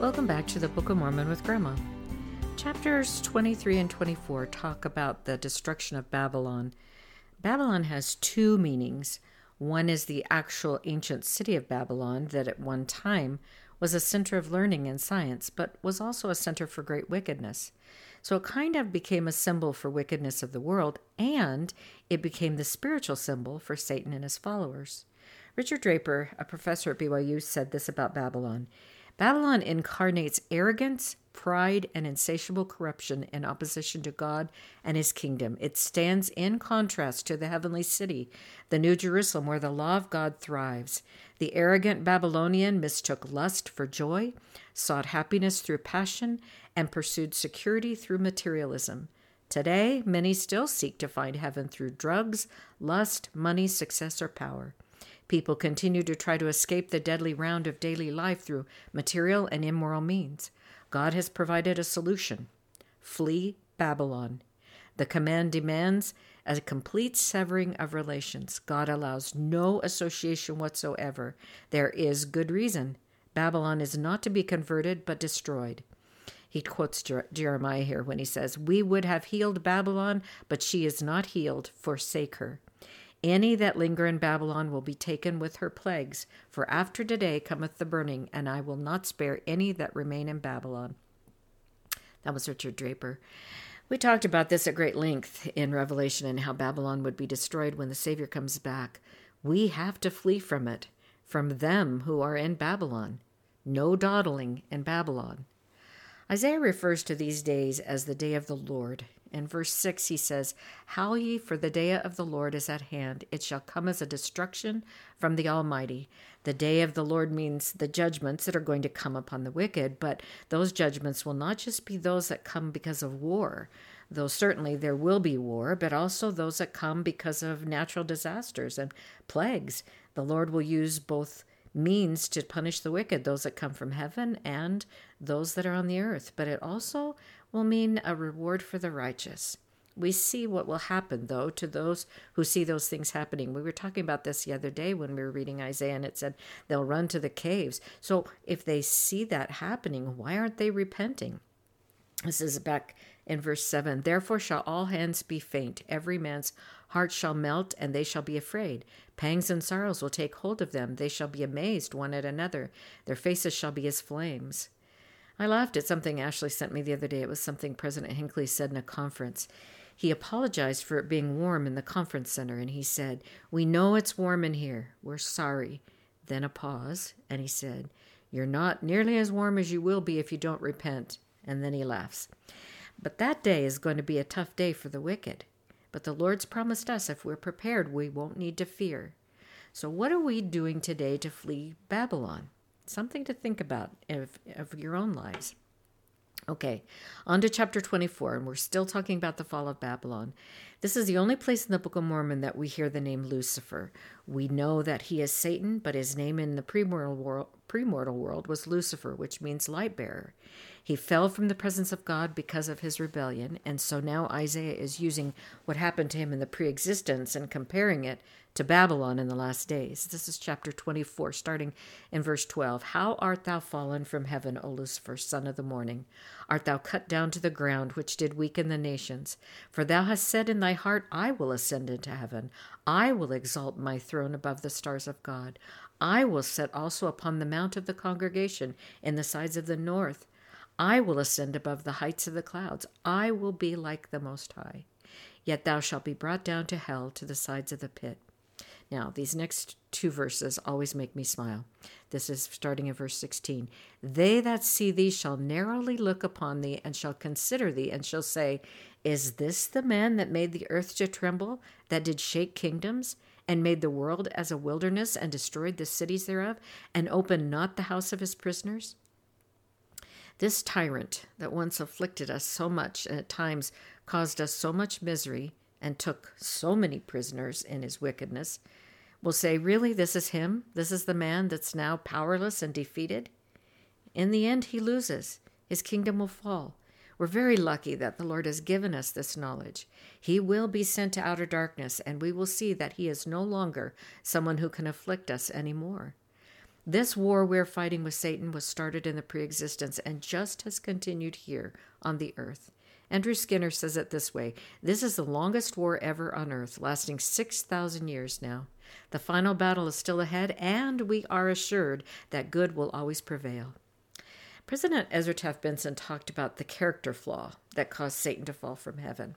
Welcome back to the Book of Mormon with Grandma. Chapters 23 and 24 talk about the destruction of Babylon. Babylon has two meanings. One is the actual ancient city of Babylon, that at one time was a center of learning and science, but was also a center for great wickedness. So it kind of became a symbol for wickedness of the world, and it became the spiritual symbol for Satan and his followers. Richard Draper, a professor at BYU, said this about Babylon. Babylon incarnates arrogance, pride, and insatiable corruption in opposition to God and his kingdom. It stands in contrast to the heavenly city, the New Jerusalem, where the law of God thrives. The arrogant Babylonian mistook lust for joy, sought happiness through passion, and pursued security through materialism. Today, many still seek to find heaven through drugs, lust, money, success, or power. People continue to try to escape the deadly round of daily life through material and immoral means. God has provided a solution flee Babylon. The command demands a complete severing of relations. God allows no association whatsoever. There is good reason. Babylon is not to be converted but destroyed. He quotes Jeremiah here when he says, We would have healed Babylon, but she is not healed. Forsake her. Any that linger in Babylon will be taken with her plagues, for after today cometh the burning, and I will not spare any that remain in Babylon. That was Richard Draper. We talked about this at great length in Revelation and how Babylon would be destroyed when the Savior comes back. We have to flee from it, from them who are in Babylon. No dawdling in Babylon. Isaiah refers to these days as the day of the Lord. In verse 6, he says, How ye, for the day of the Lord is at hand. It shall come as a destruction from the Almighty. The day of the Lord means the judgments that are going to come upon the wicked, but those judgments will not just be those that come because of war, though certainly there will be war, but also those that come because of natural disasters and plagues. The Lord will use both means to punish the wicked, those that come from heaven and those that are on the earth, but it also will mean a reward for the righteous. We see what will happen, though, to those who see those things happening. We were talking about this the other day when we were reading Isaiah, and it said they'll run to the caves. So if they see that happening, why aren't they repenting? This is back in verse 7 Therefore shall all hands be faint, every man's heart shall melt, and they shall be afraid. Pangs and sorrows will take hold of them. They shall be amazed one at another. Their faces shall be as flames. I laughed at something Ashley sent me the other day. It was something President Hinckley said in a conference. He apologized for it being warm in the conference center, and he said, We know it's warm in here. We're sorry. Then a pause, and he said, You're not nearly as warm as you will be if you don't repent. And then he laughs. But that day is going to be a tough day for the wicked. But the Lord's promised us if we're prepared, we won't need to fear. So, what are we doing today to flee Babylon? Something to think about of, of your own lives. Okay, on to chapter 24, and we're still talking about the fall of Babylon. This is the only place in the Book of Mormon that we hear the name Lucifer. We know that he is Satan, but his name in the premortal world, premortal world was Lucifer, which means light bearer. He fell from the presence of God because of his rebellion, and so now Isaiah is using what happened to him in the pre existence and comparing it to Babylon in the last days. This is chapter 24, starting in verse 12. How art thou fallen from heaven, O Lucifer, son of the morning? Art thou cut down to the ground, which did weaken the nations? For thou hast said in thy heart, I will ascend into heaven. I will exalt my throne above the stars of God. I will set also upon the mount of the congregation in the sides of the north. I will ascend above the heights of the clouds. I will be like the Most High. Yet thou shalt be brought down to hell to the sides of the pit. Now, these next two verses always make me smile. This is starting in verse 16. They that see thee shall narrowly look upon thee, and shall consider thee, and shall say, Is this the man that made the earth to tremble, that did shake kingdoms, and made the world as a wilderness, and destroyed the cities thereof, and opened not the house of his prisoners? This tyrant that once afflicted us so much, and at times caused us so much misery, and took so many prisoners in his wickedness, will say, Really, this is him? This is the man that's now powerless and defeated? In the end, he loses. His kingdom will fall. We're very lucky that the Lord has given us this knowledge. He will be sent to outer darkness, and we will see that he is no longer someone who can afflict us any more. This war we're fighting with Satan was started in the pre-existence and just has continued here on the earth. Andrew Skinner says it this way This is the longest war ever on earth, lasting 6,000 years now. The final battle is still ahead, and we are assured that good will always prevail. President Ezra Taft Benson talked about the character flaw that caused Satan to fall from heaven.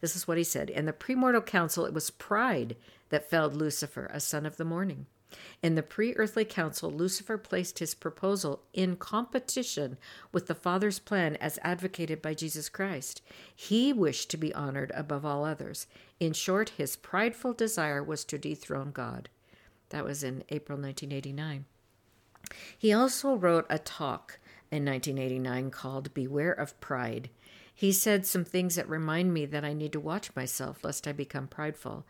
This is what he said In the premortal council, it was pride that felled Lucifer, a son of the morning. In the pre earthly council, Lucifer placed his proposal in competition with the Father's plan as advocated by Jesus Christ. He wished to be honored above all others. In short, his prideful desire was to dethrone God. That was in April 1989. He also wrote a talk in 1989 called Beware of Pride. He said some things that remind me that I need to watch myself lest I become prideful.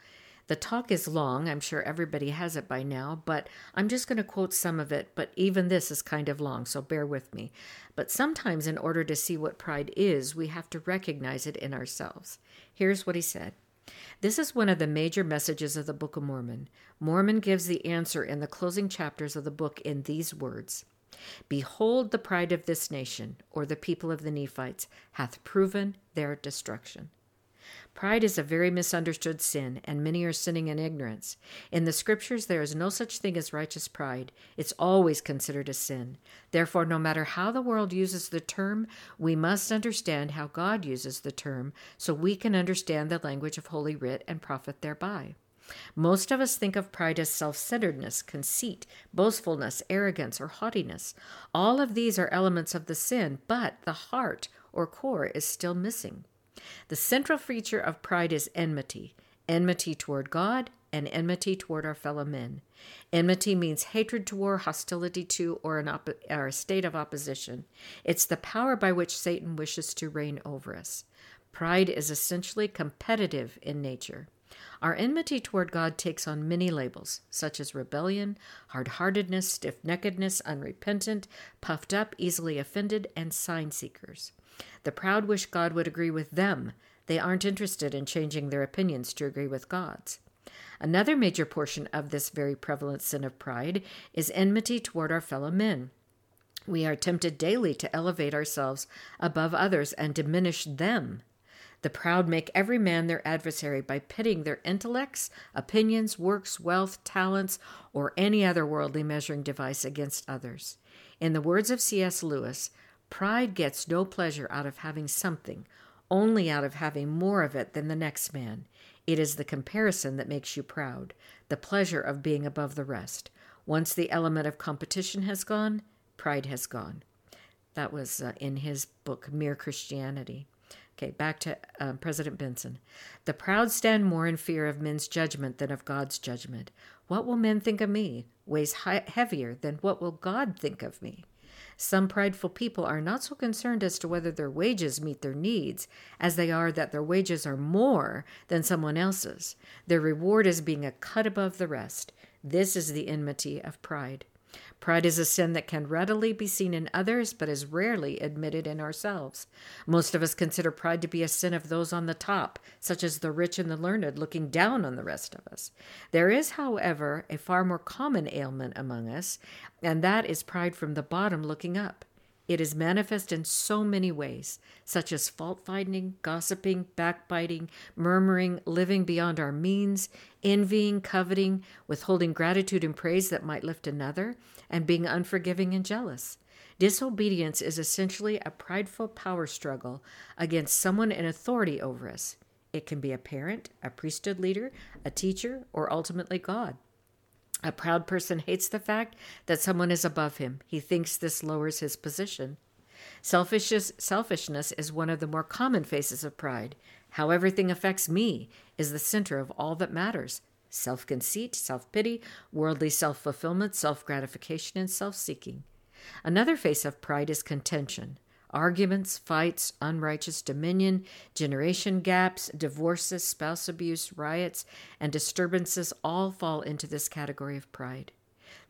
The talk is long. I'm sure everybody has it by now, but I'm just going to quote some of it. But even this is kind of long, so bear with me. But sometimes, in order to see what pride is, we have to recognize it in ourselves. Here's what he said. This is one of the major messages of the Book of Mormon. Mormon gives the answer in the closing chapters of the book in these words Behold, the pride of this nation, or the people of the Nephites, hath proven their destruction. Pride is a very misunderstood sin, and many are sinning in ignorance. In the scriptures, there is no such thing as righteous pride. It's always considered a sin. Therefore, no matter how the world uses the term, we must understand how God uses the term so we can understand the language of Holy Writ and profit thereby. Most of us think of pride as self centeredness, conceit, boastfulness, arrogance, or haughtiness. All of these are elements of the sin, but the heart or core is still missing. The central feature of pride is enmity enmity toward God and enmity toward our fellow men. Enmity means hatred toward, hostility to, or, an op- or a state of opposition. It's the power by which Satan wishes to reign over us. Pride is essentially competitive in nature. Our enmity toward God takes on many labels, such as rebellion, hard heartedness, stiff neckedness, unrepentant, puffed up, easily offended, and sign seekers. The proud wish God would agree with them. They aren't interested in changing their opinions to agree with God's. Another major portion of this very prevalent sin of pride is enmity toward our fellow men. We are tempted daily to elevate ourselves above others and diminish them. The proud make every man their adversary by pitting their intellects, opinions, works, wealth, talents, or any other worldly measuring device against others. In the words of C.S. Lewis, Pride gets no pleasure out of having something, only out of having more of it than the next man. It is the comparison that makes you proud, the pleasure of being above the rest. Once the element of competition has gone, pride has gone. That was uh, in his book, Mere Christianity. Okay, back to uh, President Benson. The proud stand more in fear of men's judgment than of God's judgment. What will men think of me weighs heavier than what will God think of me. Some prideful people are not so concerned as to whether their wages meet their needs as they are that their wages are more than someone else's. Their reward is being a cut above the rest. This is the enmity of pride. Pride is a sin that can readily be seen in others, but is rarely admitted in ourselves. Most of us consider pride to be a sin of those on the top, such as the rich and the learned, looking down on the rest of us. There is, however, a far more common ailment among us, and that is pride from the bottom looking up. It is manifest in so many ways, such as fault finding, gossiping, backbiting, murmuring, living beyond our means, envying, coveting, withholding gratitude and praise that might lift another, and being unforgiving and jealous. Disobedience is essentially a prideful power struggle against someone in authority over us. It can be a parent, a priesthood leader, a teacher, or ultimately God. A proud person hates the fact that someone is above him. He thinks this lowers his position. Selfishness, selfishness is one of the more common faces of pride. How everything affects me is the center of all that matters. Self conceit, self pity, worldly self fulfillment, self gratification, and self seeking. Another face of pride is contention. Arguments, fights, unrighteous dominion, generation gaps, divorces, spouse abuse, riots, and disturbances all fall into this category of pride.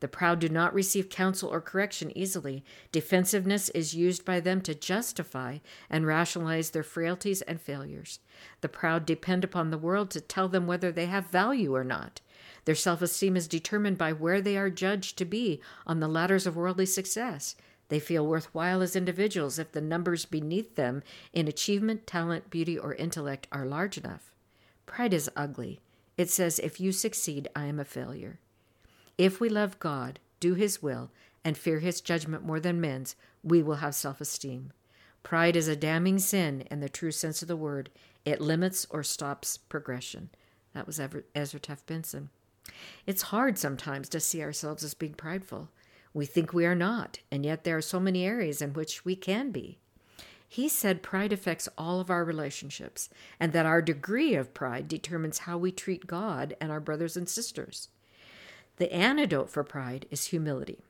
The proud do not receive counsel or correction easily. Defensiveness is used by them to justify and rationalize their frailties and failures. The proud depend upon the world to tell them whether they have value or not. Their self esteem is determined by where they are judged to be on the ladders of worldly success. They feel worthwhile as individuals if the numbers beneath them in achievement, talent, beauty, or intellect are large enough. Pride is ugly. It says, If you succeed, I am a failure. If we love God, do His will, and fear His judgment more than men's, we will have self esteem. Pride is a damning sin in the true sense of the word. It limits or stops progression. That was Ezra Taft Benson. It's hard sometimes to see ourselves as being prideful. We think we are not, and yet there are so many areas in which we can be. He said pride affects all of our relationships, and that our degree of pride determines how we treat God and our brothers and sisters. The antidote for pride is humility.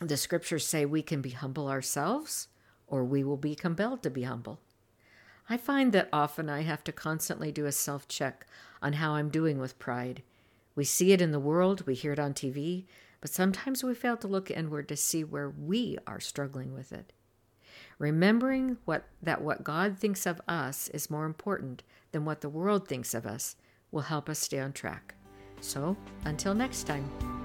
The scriptures say we can be humble ourselves, or we will be compelled to be humble. I find that often I have to constantly do a self check on how I'm doing with pride. We see it in the world, we hear it on TV, but sometimes we fail to look inward to see where we are struggling with it. Remembering what, that what God thinks of us is more important than what the world thinks of us will help us stay on track. So, until next time.